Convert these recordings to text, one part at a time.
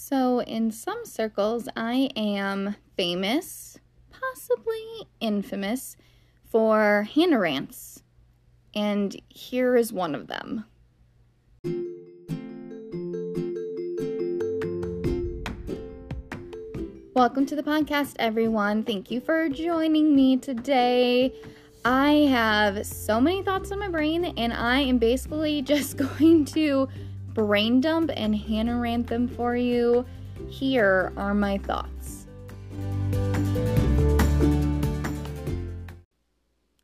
So, in some circles, I am famous, possibly infamous, for Hannah rants. And here is one of them. Welcome to the podcast, everyone. Thank you for joining me today. I have so many thoughts on my brain, and I am basically just going to brain dump and Hannah rant them for you. Here are my thoughts.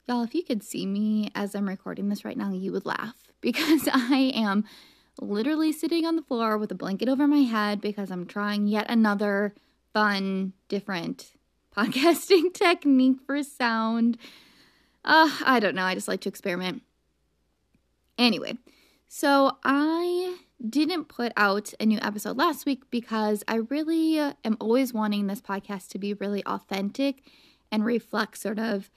Y'all, if you could see me as I'm recording this right now, you would laugh because I am literally sitting on the floor with a blanket over my head because I'm trying yet another fun, different podcasting technique for sound. Uh, I don't know. I just like to experiment. Anyway, so I didn't put out a new episode last week because I really uh, am always wanting this podcast to be really authentic and reflect sort of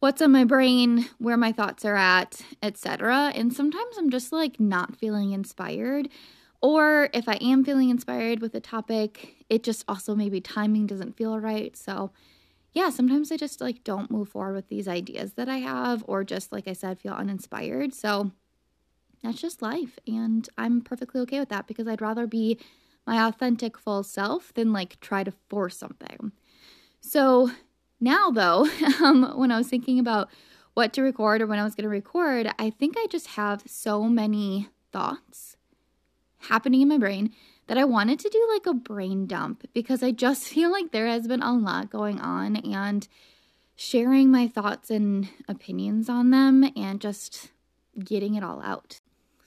what's on my brain, where my thoughts are at, etc. And sometimes I'm just like not feeling inspired. Or if I am feeling inspired with a topic, it just also maybe timing doesn't feel right. So, yeah, sometimes I just like don't move forward with these ideas that I have, or just like I said, feel uninspired. So, that's just life. And I'm perfectly okay with that because I'd rather be my authentic full self than like try to force something. So now, though, um, when I was thinking about what to record or when I was going to record, I think I just have so many thoughts happening in my brain that I wanted to do like a brain dump because I just feel like there has been a lot going on and sharing my thoughts and opinions on them and just getting it all out.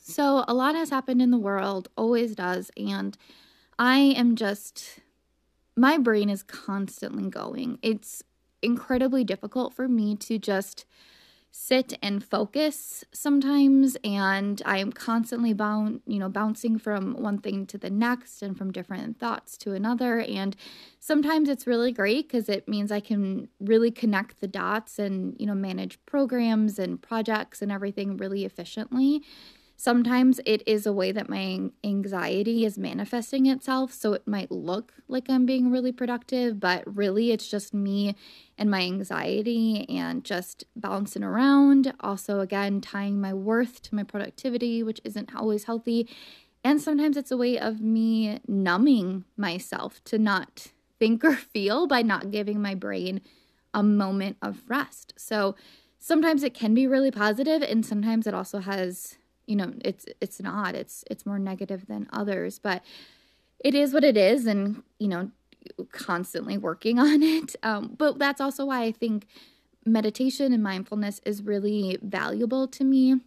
So, a lot has happened in the world, always does. And I am just, my brain is constantly going. It's incredibly difficult for me to just sit and focus sometimes and i am constantly bound you know bouncing from one thing to the next and from different thoughts to another and sometimes it's really great because it means i can really connect the dots and you know manage programs and projects and everything really efficiently Sometimes it is a way that my anxiety is manifesting itself. So it might look like I'm being really productive, but really it's just me and my anxiety and just bouncing around. Also, again, tying my worth to my productivity, which isn't always healthy. And sometimes it's a way of me numbing myself to not think or feel by not giving my brain a moment of rest. So sometimes it can be really positive, and sometimes it also has you know it's it's not. It's it's more negative than others but it is what it is and you know constantly working on it. Um, but that's also why i think meditation and mindfulness is really valuable to me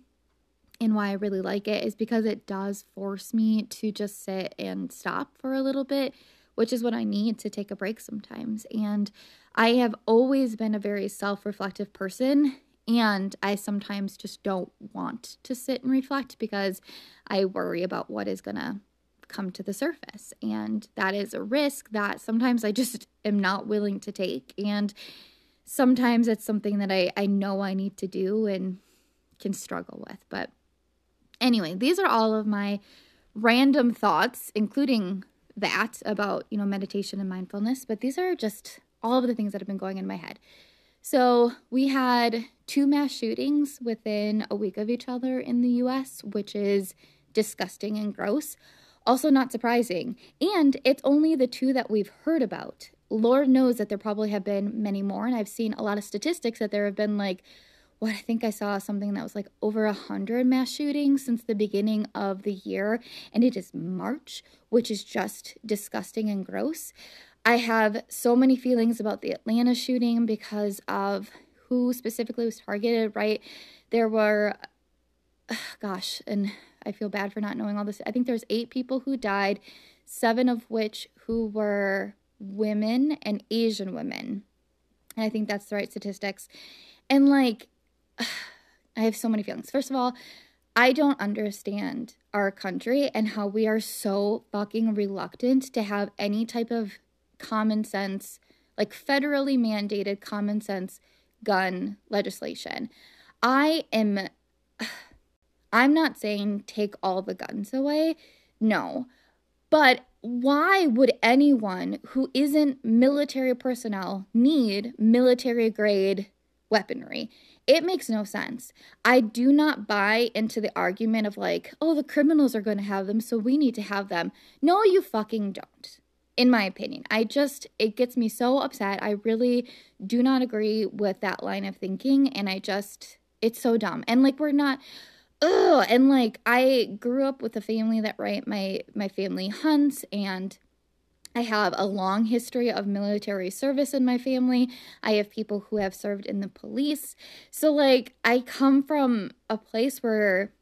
and why i really like it is because it does force me to just sit and stop for a little bit which is what i need to take a break sometimes. And i have always been a very self-reflective person and I sometimes just don't want to sit and reflect because I worry about what is going to come to the surface. And that is a risk that sometimes I just am not willing to take. And sometimes it's something that I, I know I need to do and can struggle with. But anyway, these are all of my random thoughts, including that about, you know, meditation and mindfulness. But these are just all of the things that have been going in my head. So we had two mass shootings within a week of each other in the US, which is disgusting and gross. Also, not surprising. And it's only the two that we've heard about. Lord knows that there probably have been many more. And I've seen a lot of statistics that there have been like, what I think I saw something that was like over a hundred mass shootings since the beginning of the year. And it is March, which is just disgusting and gross. I have so many feelings about the Atlanta shooting because of who specifically was targeted, right? There were, gosh, and I feel bad for not knowing all this. I think there's eight people who died, seven of which who were women and Asian women. And I think that's the right statistics. And like, I have so many feelings. First of all, I don't understand our country and how we are so fucking reluctant to have any type of common sense, like federally mandated common sense gun legislation. I am I'm not saying take all the guns away. No. But why would anyone who isn't military personnel need military grade weaponry? It makes no sense. I do not buy into the argument of like, oh, the criminals are going to have them, so we need to have them. No, you fucking don't. In my opinion, I just, it gets me so upset. I really do not agree with that line of thinking. And I just, it's so dumb. And like, we're not, ugh. And like, I grew up with a family that, right, my, my family hunts and I have a long history of military service in my family. I have people who have served in the police. So, like, I come from a place where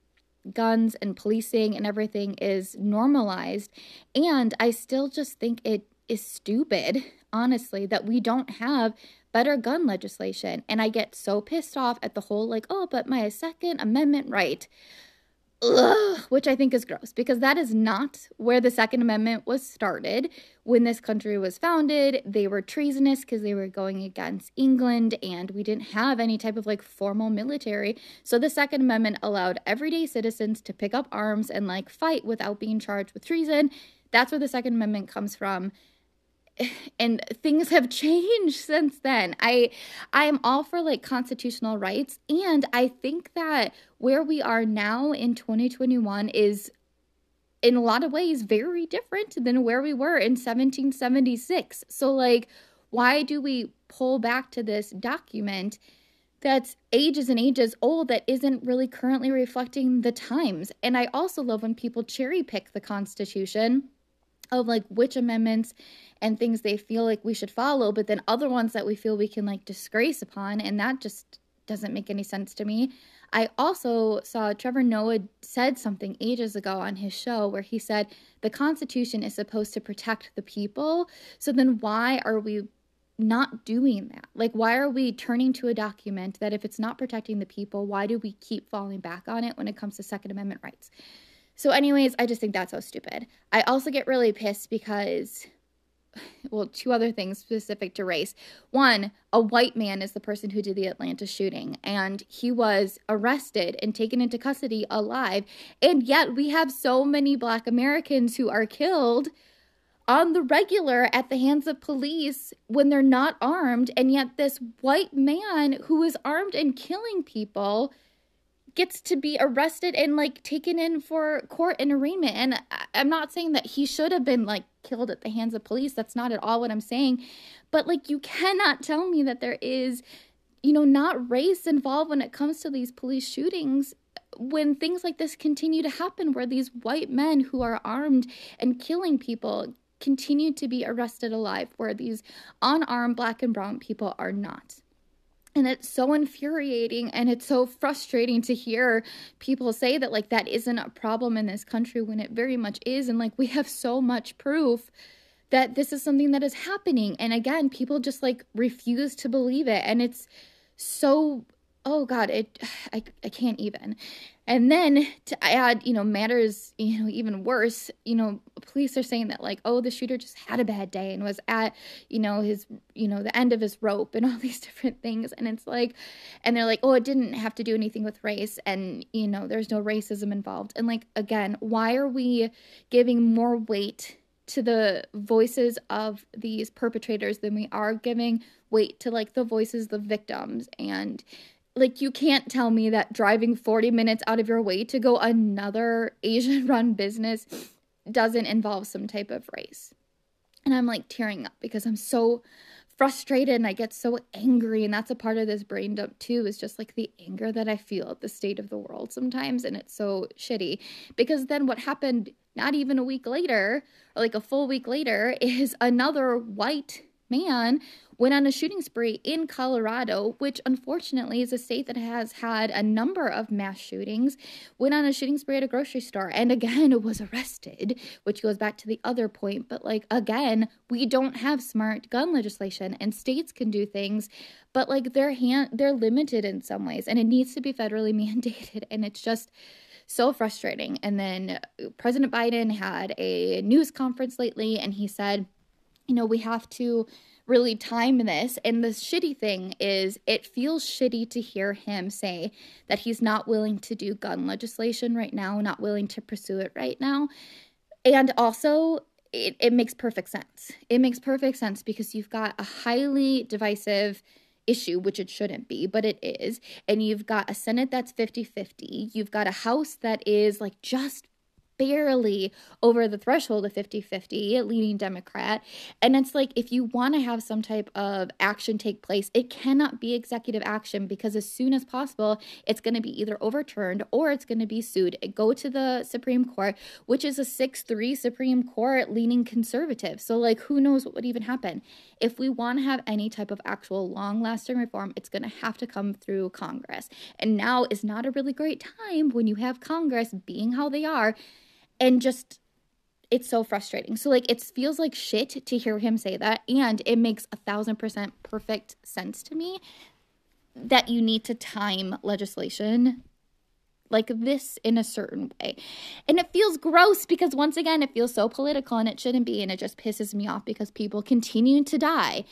guns and policing and everything is normalized. And I still just think it is stupid, honestly, that we don't have better gun legislation. And I get so pissed off at the whole, like, oh, but my Second Amendment right. Ugh, which I think is gross because that is not where the Second Amendment was started. When this country was founded, they were treasonous because they were going against England and we didn't have any type of like formal military. So the Second Amendment allowed everyday citizens to pick up arms and like fight without being charged with treason. That's where the Second Amendment comes from and things have changed since then. I I am all for like constitutional rights and I think that where we are now in 2021 is in a lot of ways very different than where we were in 1776. So like why do we pull back to this document that's ages and ages old that isn't really currently reflecting the times? And I also love when people cherry pick the constitution of like which amendments and things they feel like we should follow, but then other ones that we feel we can like disgrace upon. And that just doesn't make any sense to me. I also saw Trevor Noah said something ages ago on his show where he said the Constitution is supposed to protect the people. So then why are we not doing that? Like, why are we turning to a document that if it's not protecting the people, why do we keep falling back on it when it comes to Second Amendment rights? So, anyways, I just think that's so stupid. I also get really pissed because well, two other things specific to race. One, a white man is the person who did the Atlanta shooting, and he was arrested and taken into custody alive. And yet, we have so many black Americans who are killed on the regular at the hands of police when they're not armed. And yet, this white man who is armed and killing people gets to be arrested and like taken in for court and arraignment. And I'm not saying that he should have been like killed at the hands of police. That's not at all what I'm saying. But like, you cannot tell me that there is, you know, not race involved when it comes to these police shootings when things like this continue to happen, where these white men who are armed and killing people continue to be arrested alive, where these unarmed black and brown people are not. And it's so infuriating and it's so frustrating to hear people say that, like, that isn't a problem in this country when it very much is. And, like, we have so much proof that this is something that is happening. And again, people just, like, refuse to believe it. And it's so oh god it I, I can't even. And then to add you know matters you know even worse you know police are saying that like oh the shooter just had a bad day and was at you know his you know the end of his rope and all these different things. And it's like and they're like oh it didn't have to do anything with race. And you know there's no racism involved. And like again why are we giving more weight to the voices of these perpetrators than we are giving weight to like the voices of the victims? And like you can't tell me that driving 40 minutes out of your way to go another Asian run business doesn't involve some type of race. And I'm like tearing up because I'm so frustrated and I get so angry and that's a part of this brain dump too is just like the anger that I feel at the state of the world sometimes and it's so shitty because then what happened not even a week later or like a full week later is another white man went on a shooting spree in Colorado, which unfortunately is a state that has had a number of mass shootings, went on a shooting spree at a grocery store and again was arrested, which goes back to the other point. But like, again, we don't have smart gun legislation and states can do things, but like they're hand, they're limited in some ways and it needs to be federally mandated. And it's just, so frustrating. And then uh, President Biden had a news conference lately and he said, you know, we have to really time this. And the shitty thing is, it feels shitty to hear him say that he's not willing to do gun legislation right now, not willing to pursue it right now. And also, it, it makes perfect sense. It makes perfect sense because you've got a highly divisive issue, which it shouldn't be, but it is. And you've got a Senate that's 50 50. You've got a House that is like just barely over the threshold of 50 50, leaning Democrat. And it's like, if you want to have some type of action take place, it cannot be executive action because as soon as possible, it's going to be either overturned or it's going to be sued. Go to the Supreme Court, which is a 6 3 Supreme Court leaning conservative. So, like, who knows what would even happen? If we want to have any type of actual long lasting reform, it's going to have to come through Congress. And now is not a really great time when you have Congress being how they are and just it's so frustrating. So like it feels like shit to hear him say that, and it makes a thousand percent perfect sense to me that you need to time legislation like this in a certain way. And it feels gross because once again it feels so political and it shouldn't be and it just pisses me off because people continue to die.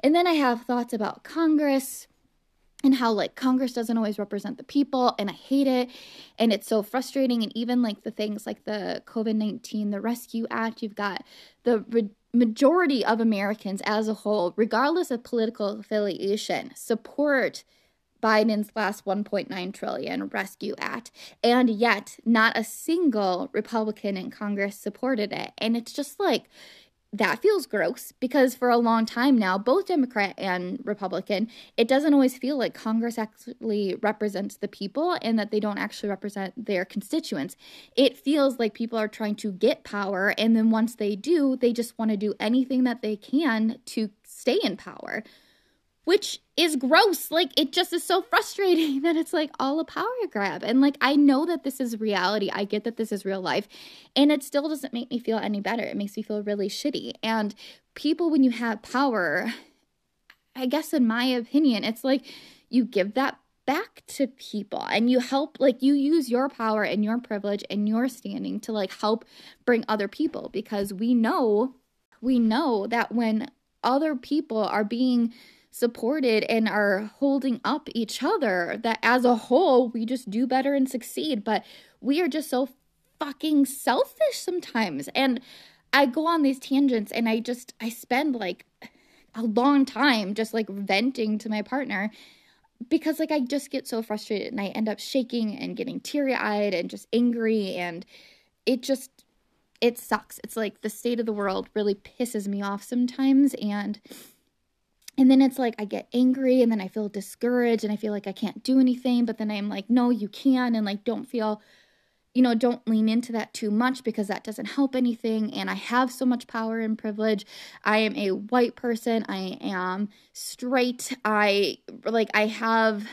And then I have thoughts about Congress and how like Congress doesn't always represent the people and I hate it and it's so frustrating and even like the things like the COVID-19 the Rescue Act you've got the re- majority of Americans as a whole regardless of political affiliation support Biden's last 1.9 trillion rescue act and yet not a single republican in congress supported it and it's just like that feels gross because for a long time now, both Democrat and Republican, it doesn't always feel like Congress actually represents the people and that they don't actually represent their constituents. It feels like people are trying to get power, and then once they do, they just want to do anything that they can to stay in power which is gross. Like it just is so frustrating that it's like all a power grab. And like I know that this is reality. I get that this is real life. And it still doesn't make me feel any better. It makes me feel really shitty. And people when you have power, I guess in my opinion, it's like you give that back to people and you help like you use your power and your privilege and your standing to like help bring other people because we know we know that when other people are being supported and are holding up each other that as a whole we just do better and succeed. But we are just so fucking selfish sometimes. And i go on these tangents and i just i spend like a long time just like venting to my partner because like i just get so frustrated and i end up shaking and getting teary-eyed and just angry. And it just it sucks. It's like the state of the world really pisses me off sometimes. And and then it's like I get angry and then I feel discouraged and I feel like I can't do anything. But then I'm like, no, you can. And like, don't feel, you know, don't lean into that too much because that doesn't help anything. And I have so much power and privilege. I am a white person. I am straight. I like, I have,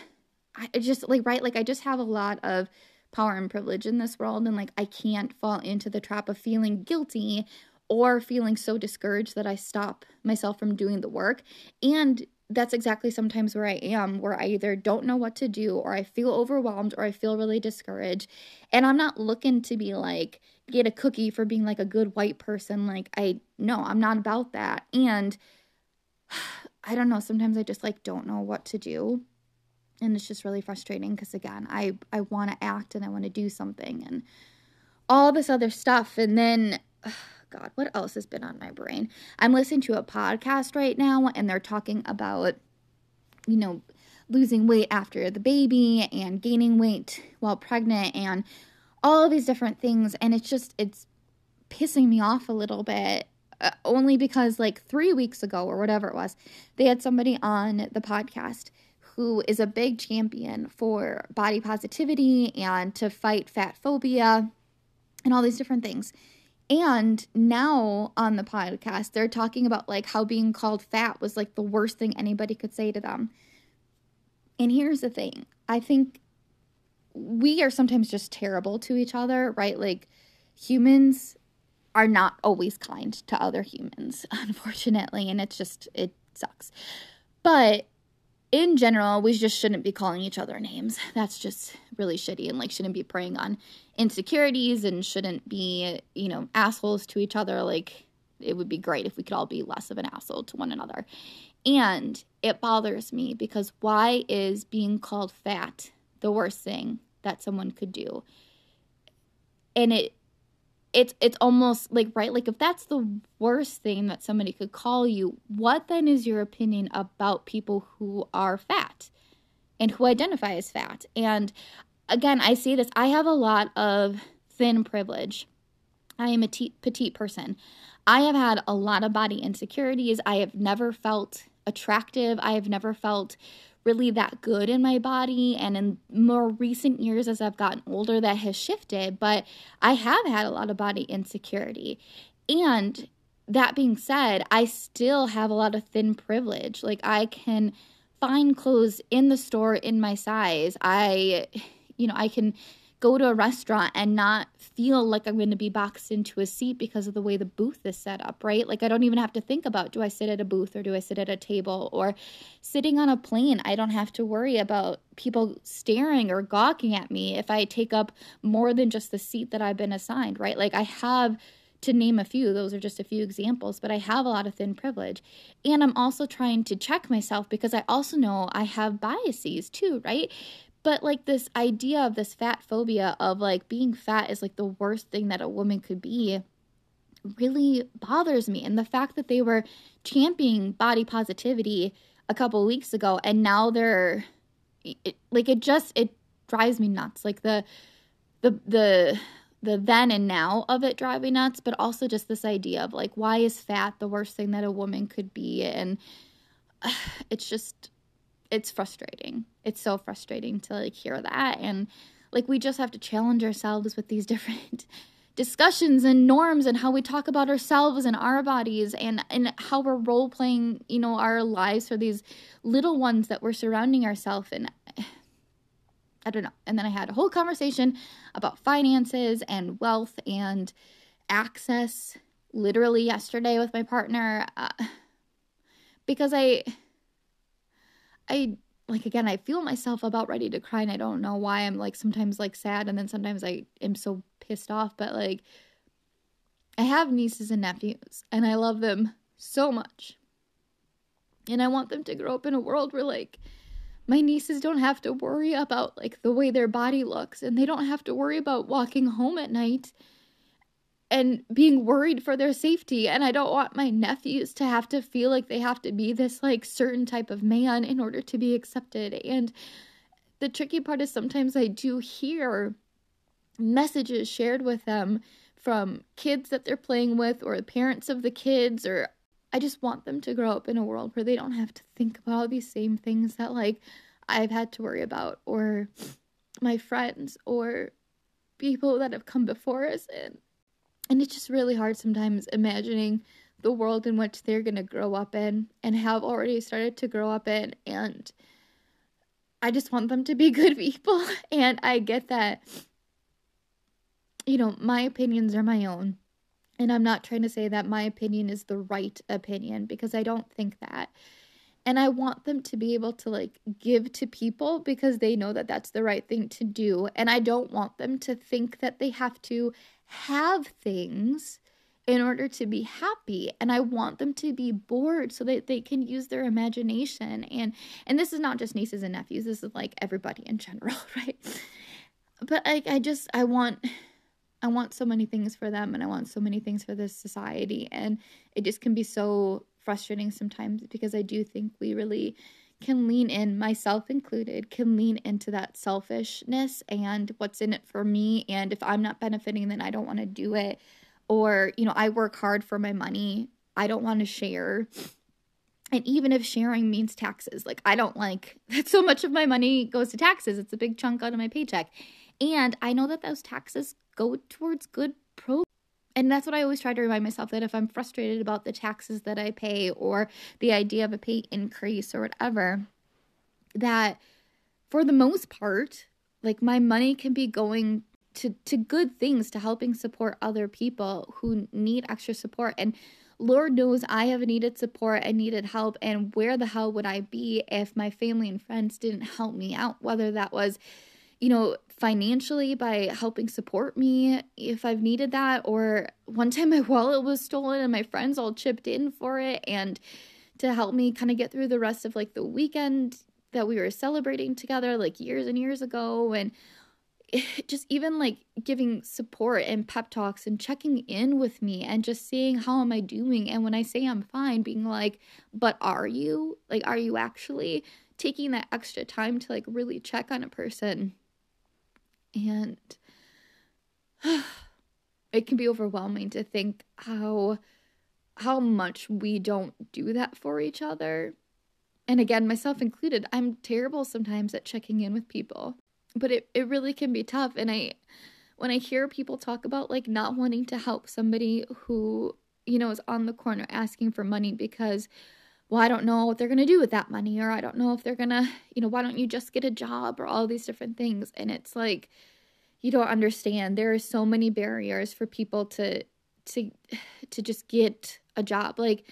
I just like, right? Like, I just have a lot of power and privilege in this world. And like, I can't fall into the trap of feeling guilty or feeling so discouraged that I stop myself from doing the work. And that's exactly sometimes where I am, where I either don't know what to do, or I feel overwhelmed, or I feel really discouraged. And I'm not looking to be like, get a cookie for being like a good white person. Like, I, no, I'm not about that. And I don't know, sometimes I just like don't know what to do. And it's just really frustrating because again, I, I want to act and I want to do something and all this other stuff. And then, God, what else has been on my brain? I'm listening to a podcast right now and they're talking about, you know, losing weight after the baby and gaining weight while pregnant and all of these different things. And it's just, it's pissing me off a little bit. Uh, only because, like, three weeks ago or whatever it was, they had somebody on the podcast who is a big champion for body positivity and to fight fat phobia and all these different things. And now on the podcast, they're talking about like how being called fat was like the worst thing anybody could say to them. And here's the thing I think we are sometimes just terrible to each other, right? Like humans are not always kind to other humans, unfortunately. And it's just, it sucks. But in general, we just shouldn't be calling each other names. That's just really shitty and like shouldn't be preying on insecurities and shouldn't be, you know, assholes to each other. Like it would be great if we could all be less of an asshole to one another. And it bothers me because why is being called fat the worst thing that someone could do? And it it's it's almost like right like if that's the worst thing that somebody could call you what then is your opinion about people who are fat and who identify as fat? And again i say this i have a lot of thin privilege. I am a t- petite person. I have had a lot of body insecurities. I have never felt attractive. I have never felt really that good in my body. And in more recent years, as I've gotten older, that has shifted. But I have had a lot of body insecurity. And that being said, I still have a lot of thin privilege. Like I can find clothes in the store in my size. I, you know, I can go to a restaurant and not feel like I'm going to be boxed into a seat because of the way the booth is set up, right? Like I don't even have to think about do I sit at a booth or do I sit at a table or sitting on a plane, I don't have to worry about people staring or gawking at me if I take up more than just the seat that I've been assigned, right? Like I have to name a few, those are just a few examples, but I have a lot of thin privilege. And I'm also trying to check myself because I also know I have biases too, right? But like this idea of this fat phobia of like being fat is like the worst thing that a woman could be really bothers me. And the fact that they were championing body positivity a couple weeks ago and now they're it, like it just it drives me nuts. Like the the the the then and now of it driving nuts, but also just this idea of like why is fat the worst thing that a woman could be and it's just it's frustrating. It's so frustrating to like hear that and like we just have to challenge ourselves with these different discussions and norms and how we talk about ourselves and our bodies and and how we're role playing, you know, our lives for these little ones that we're surrounding ourselves in. I don't know. And then I had a whole conversation about finances and wealth and access literally yesterday with my partner uh, because I I like again, I feel myself about ready to cry and I don't know why I'm like sometimes like sad and then sometimes I am so pissed off, but like I have nieces and nephews and I love them so much. And I want them to grow up in a world where like my nieces don't have to worry about like the way their body looks and they don't have to worry about walking home at night and being worried for their safety. And i don't want my nephews to have to feel like they have to be this like certain type of man in order to be accepted. And the tricky part is sometimes i do hear messages shared with them from kids that they're playing with or the parents of the kids or i just want them to grow up in a world where they don't have to think about all these same things that like i've had to worry about or my friends or people that have come before us. And and it's just really hard sometimes imagining the world in which they're going to grow up in and have already started to grow up in. And I just want them to be good people. And I get that, you know, my opinions are my own. And I'm not trying to say that my opinion is the right opinion because I don't think that. And I want them to be able to like give to people because they know that that's the right thing to do. And I don't want them to think that they have to have things in order to be happy and i want them to be bored so that they can use their imagination. And and this is not just nieces and nephews this is like everybody in general right? But i i just i want i want so many things for them and i want so many things for this society. And it just can be so frustrating sometimes because i do think we really can lean in, myself included, can lean into that selfishness and what's in it for me. And if I'm not benefiting, then I don't want to do it. Or, you know, I work hard for my money, I don't want to share. And even if sharing means taxes, like I don't like that so much of my money goes to taxes. It's a big chunk out of my paycheck. And I know that those taxes go towards good programs and that's what I always try to remind myself that if I'm frustrated about the taxes that I pay or the idea of a pay increase or whatever, that for the most part, like my money can be going to to good things to helping support other people who need extra support. And Lord knows I have needed support and needed help and where the hell would I be if my family and friends didn't help me out whether that was you know financially by helping support me if I've needed that. Or one time my wallet was stolen and my friends all chipped in for it and to help me kind of get through the rest of like the weekend that we were celebrating together like years and years ago. And just even like giving support and pep talks and checking in with me and just seeing how am I doing and when I say I'm fine being like but are you like are you actually taking that extra time to like really check on a person and it can be overwhelming to think how how much we don't do that for each other. And again myself included i'm terrible sometimes at checking in with people but it, it really can be tough. And i when i hear people talk about like not wanting to help somebody who you know is on the corner asking for money because well i don't know what they're going to do with that money or i don't know if they're going to you know why don't you just get a job or all these different things and it's like you don't understand there are so many barriers for people to to to just get a job like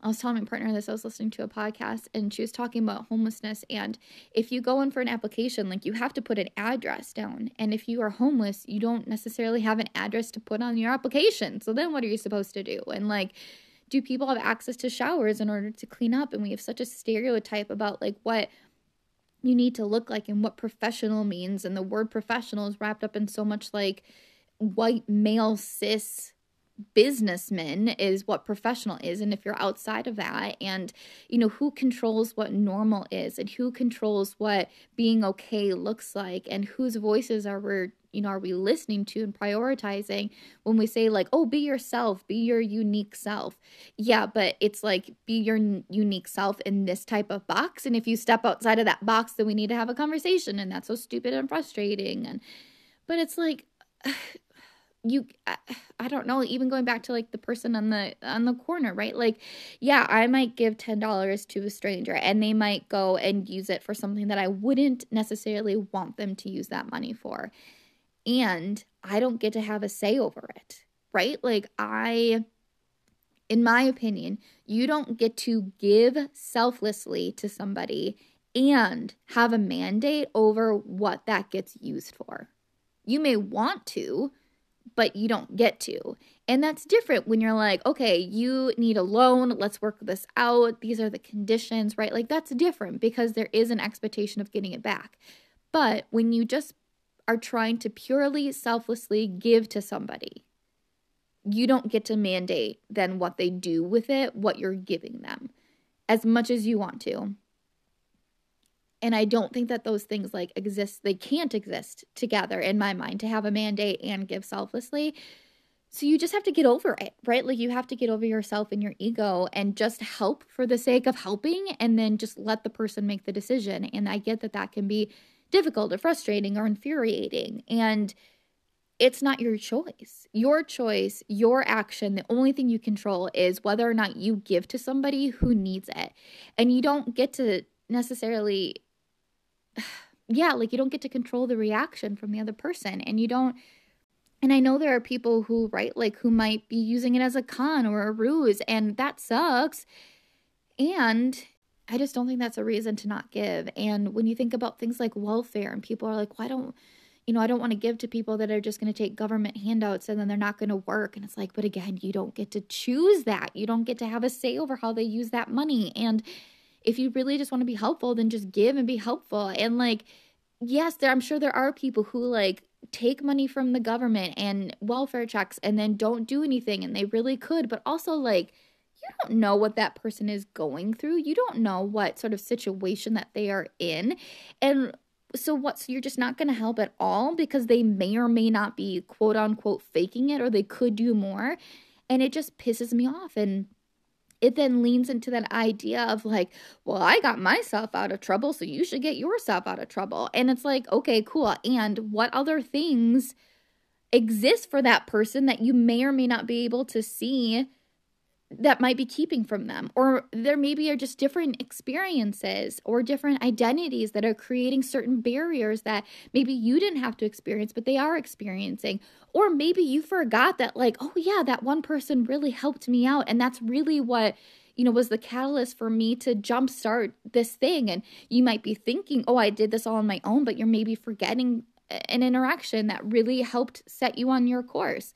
I was telling my partner this. I was listening to a podcast and she was talking about homelessness. And if you go in for an application, like you have to put an address down. And if you are homeless, you don't necessarily have an address to put on your application. So then what are you supposed to do? And like, do people have access to showers in order to clean up? And we have such a stereotype about like what you need to look like and what professional means. And the word professional is wrapped up in so much like white male cis businessman is what professional is and if you're outside of that and you know who controls what normal is and who controls what being okay looks like and whose voices are we you know are we listening to and prioritizing when we say like oh be yourself be your unique self. Yeah but it's like be your unique self in this type of box and if you step outside of that box then we need to have a conversation and that's so stupid and frustrating and but it's like you I, I don't know even going back to like the person on the on the corner right? Like yeah i might give $10 to a stranger and they might go and use it for something that i wouldn't necessarily want them to use that money for and i don't get to have a say over it right like i in my opinion you don't get to give selflessly to somebody and have a mandate over what that gets used for you may want to but you don't get to. And that's different when you're like, okay, you need a loan, let's work this out. These are the conditions, right? Like that's different because there is an expectation of getting it back. But when you just are trying to purely selflessly give to somebody, you don't get to mandate then what they do with it, what you're giving them, as much as you want to. And I don't think that those things like exist, they can't exist together in my mind to have a mandate and give selflessly. So you just have to get over it, right? Like you have to get over yourself and your ego and just help for the sake of helping and then just let the person make the decision. And I get that that can be difficult or frustrating or infuriating. And it's not your choice. Your choice, your action, the only thing you control is whether or not you give to somebody who needs it. And you don't get to necessarily yeah, like you don't get to control the reaction from the other person and you don't and I know there are people who right like who might be using it as a con or a ruse and that sucks. And I just don't think that's a reason to not give. And when you think about things like welfare and people are like, "Why don't you know, I don't want to give to people that are just going to take government handouts and then they're not going to work." And it's like, "But again, you don't get to choose that. You don't get to have a say over how they use that money." And if you really just want to be helpful, then just give and be helpful. And like, yes, there I'm sure there are people who like take money from the government and welfare checks and then don't do anything and they really could, but also like you don't know what that person is going through. You don't know what sort of situation that they are in. And so what so you're just not going to help at all because they may or may not be quote unquote faking it or they could do more and it just pisses me off and it then leans into that idea of like, well, I got myself out of trouble, so you should get yourself out of trouble. And it's like, okay, cool. And what other things exist for that person that you may or may not be able to see that might be keeping from them or there maybe are just different experiences or different identities that are creating certain barriers that maybe you didn't have to experience but they are experiencing. Or maybe you forgot that like oh yeah that one person really helped me out and that's really what you know was the catalyst for me to jumpstart this thing. And you might be thinking oh i did this all on my own but you're maybe forgetting an interaction that really helped set you on your course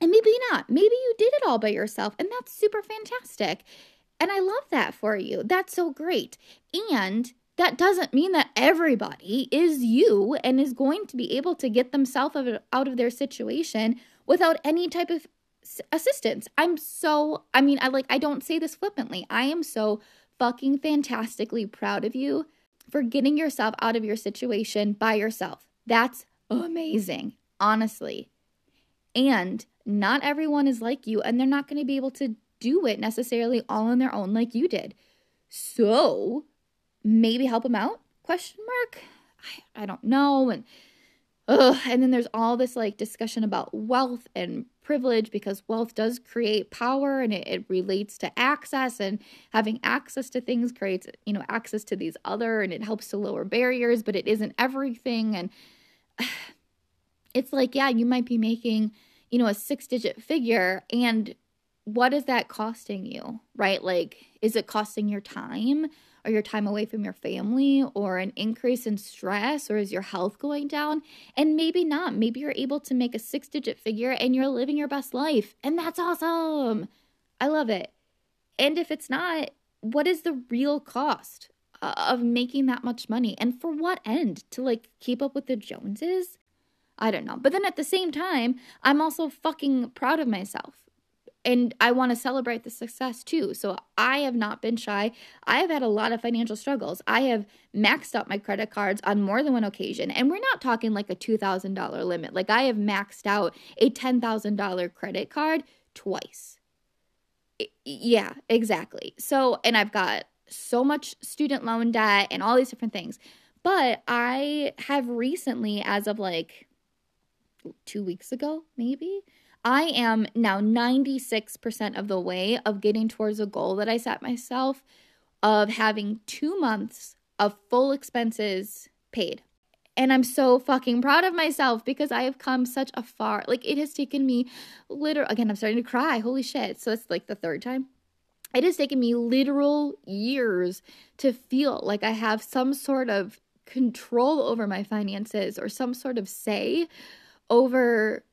and maybe not. Maybe you did it all by yourself, and that's super fantastic. And I love that for you. That's so great. And that doesn't mean that everybody is you and is going to be able to get themselves out of their situation without any type of assistance. I'm so, I mean, I like, I don't say this flippantly. I am so fucking fantastically proud of you for getting yourself out of your situation by yourself. That's amazing, honestly. And not everyone is like you, and they're not going to be able to do it necessarily all on their own like you did. So, maybe help them out? Question mark. I, I don't know. And ugh, and then there's all this like discussion about wealth and privilege because wealth does create power and it, it relates to access and having access to things creates you know access to these other and it helps to lower barriers but it isn't everything and it's like yeah you might be making you know a six digit figure and what is that costing you right like is it costing your time or your time away from your family or an increase in stress or is your health going down? And maybe not. Maybe you're able to make a six digit figure and you're living your best life. And that's awesome. I love it. And if it's not, what is the real cost uh, of making that much money? And for what end? To like keep up with the Joneses? I don't know. But then at the same time, I'm also fucking proud of myself and I want to celebrate the success too. So I have not been shy. I have had a lot of financial struggles. I have maxed out my credit cards on more than one occasion. And we're not talking like a $2,000 limit. Like I have maxed out a $10,000 credit card twice. Yeah, exactly. So, and I've got so much student loan debt and all these different things. But I have recently, as of like two weeks ago, maybe, I am now 96% of the way of getting towards a goal that I set myself of having two months of full expenses paid. And I'm so fucking proud of myself because I have come such a far. Like it has taken me literal again, I'm starting to cry. Holy shit. So it's like the third time. It has taken me literal years to feel like I have some sort of control over my finances or some sort of say over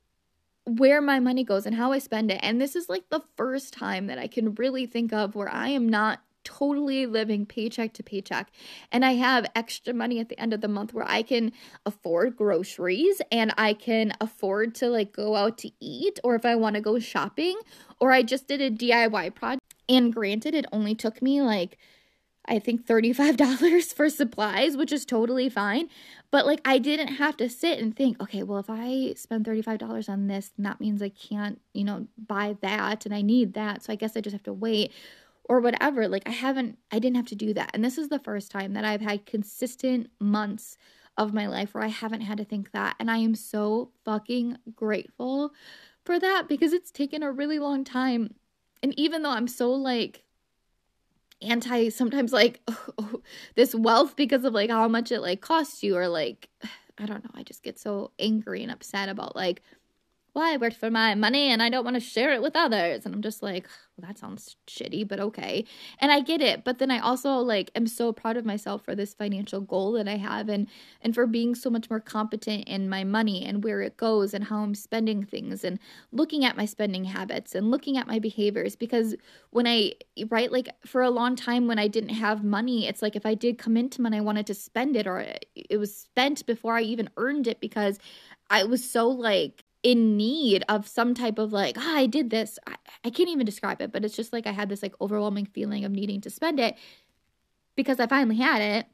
where my money goes and how I spend it. And this is like the first time that I can really think of where I am not totally living paycheck to paycheck and I have extra money at the end of the month where I can afford groceries and I can afford to like go out to eat or if I want to go shopping or I just did a DIY project and granted it only took me like I think $35 for supplies, which is totally fine. But like, I didn't have to sit and think, okay, well, if I spend $35 on this, that means I can't, you know, buy that and I need that. So I guess I just have to wait or whatever. Like, I haven't, I didn't have to do that. And this is the first time that I've had consistent months of my life where I haven't had to think that. And I am so fucking grateful for that because it's taken a really long time. And even though I'm so like, anti sometimes like oh, this wealth because of like how much it like costs you or like I don't know, I just get so angry and upset about like well, I worked for my money and I don't want to share it with others. And I'm just like, well, that sounds shitty, but okay. And I get it. But then I also like am so proud of myself for this financial goal that I have and and for being so much more competent in my money and where it goes and how I'm spending things and looking at my spending habits and looking at my behaviors. Because when I right, like for a long time when I didn't have money, it's like if I did come into money, I wanted to spend it or it was spent before I even earned it because I was so like in need of some type of like, oh, I did this. I, I can't even describe it, but it's just like I had this like overwhelming feeling of needing to spend it because I finally had it.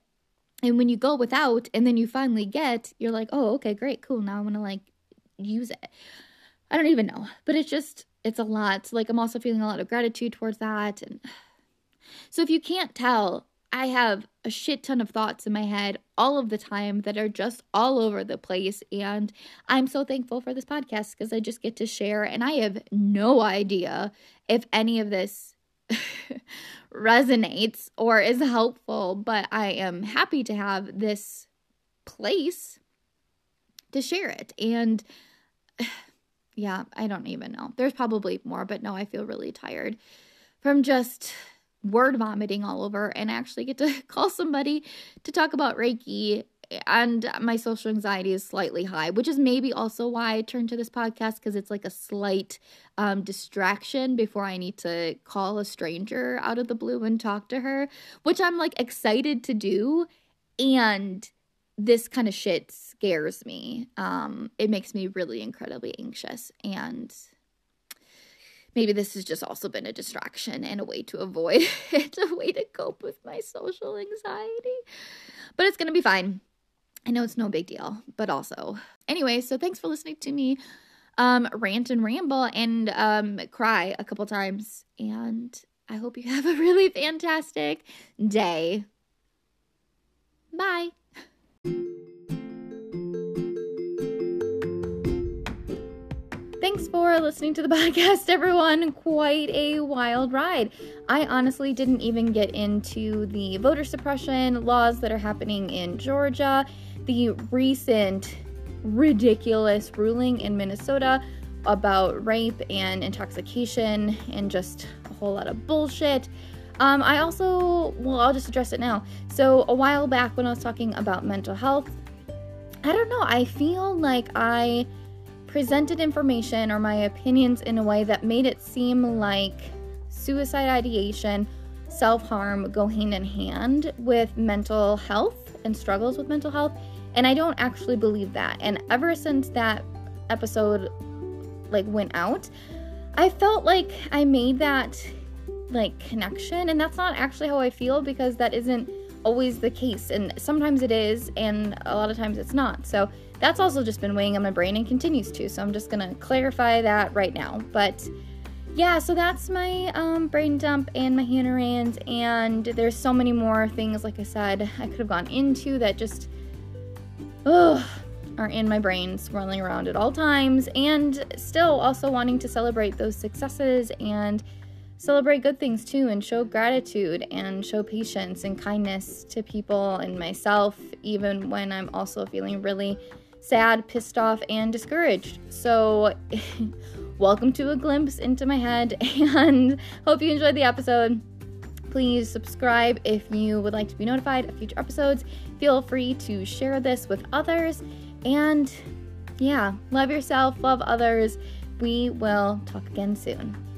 And when you go without and then you finally get, you're like, oh, okay, great, cool. Now I want to like use it. I don't even know, but it's just, it's a lot. Like, I'm also feeling a lot of gratitude towards that. And so, if you can't tell, I have a shit ton of thoughts in my head all of the time that are just all over the place. And I'm so thankful for this podcast because I just get to share. And I have no idea if any of this resonates or is helpful, but I am happy to have this place to share it. And yeah, I don't even know. There's probably more, but no, I feel really tired from just word vomiting all over and actually get to call somebody to talk about Reiki. And my social anxiety is slightly high, which is maybe also why I turned to this podcast because it's like a slight um, distraction before I need to call a stranger out of the blue and talk to her, which I'm like excited to do. And this kind of shit scares me. Um, it makes me really incredibly anxious. And maybe this has just also been a distraction and a way to avoid it, a way to cope with my social anxiety. But it's going to be fine. I know it's no big deal, but also. Anyway, so thanks for listening to me um, rant and ramble and um, cry a couple times. And I hope you have a really fantastic day. Bye. Thanks for listening to the podcast, everyone. Quite a wild ride. I honestly didn't even get into the voter suppression laws that are happening in Georgia, the recent ridiculous ruling in Minnesota about rape and intoxication and just a whole lot of bullshit. Um, I also, well, I'll just address it now. So, a while back when I was talking about mental health, I don't know, I feel like I presented information or my opinions in a way that made it seem like suicide ideation, self harm go hand in hand with mental health and struggles with mental health. And I don't actually believe that. And ever since that episode like went out, I felt like I made that like connection and that's not actually how I feel because that isn't always the case and sometimes it is and a lot of times it's not. So that's also just been weighing on my brain and continues to. So I'm just going to clarify that right now. But yeah, so that's my um, brain dump and my Hannah and there's so many more things like I said I could have gone into that just ugh, are in my brain swirling around at all times, and still also wanting to celebrate those successes and celebrate good things too, and show gratitude and show patience and kindness to people and myself, even when I'm also feeling really sad, pissed off, and discouraged. So, welcome to a glimpse into my head, and hope you enjoyed the episode. Please subscribe if you would like to be notified of future episodes. Feel free to share this with others. And yeah, love yourself, love others. We will talk again soon.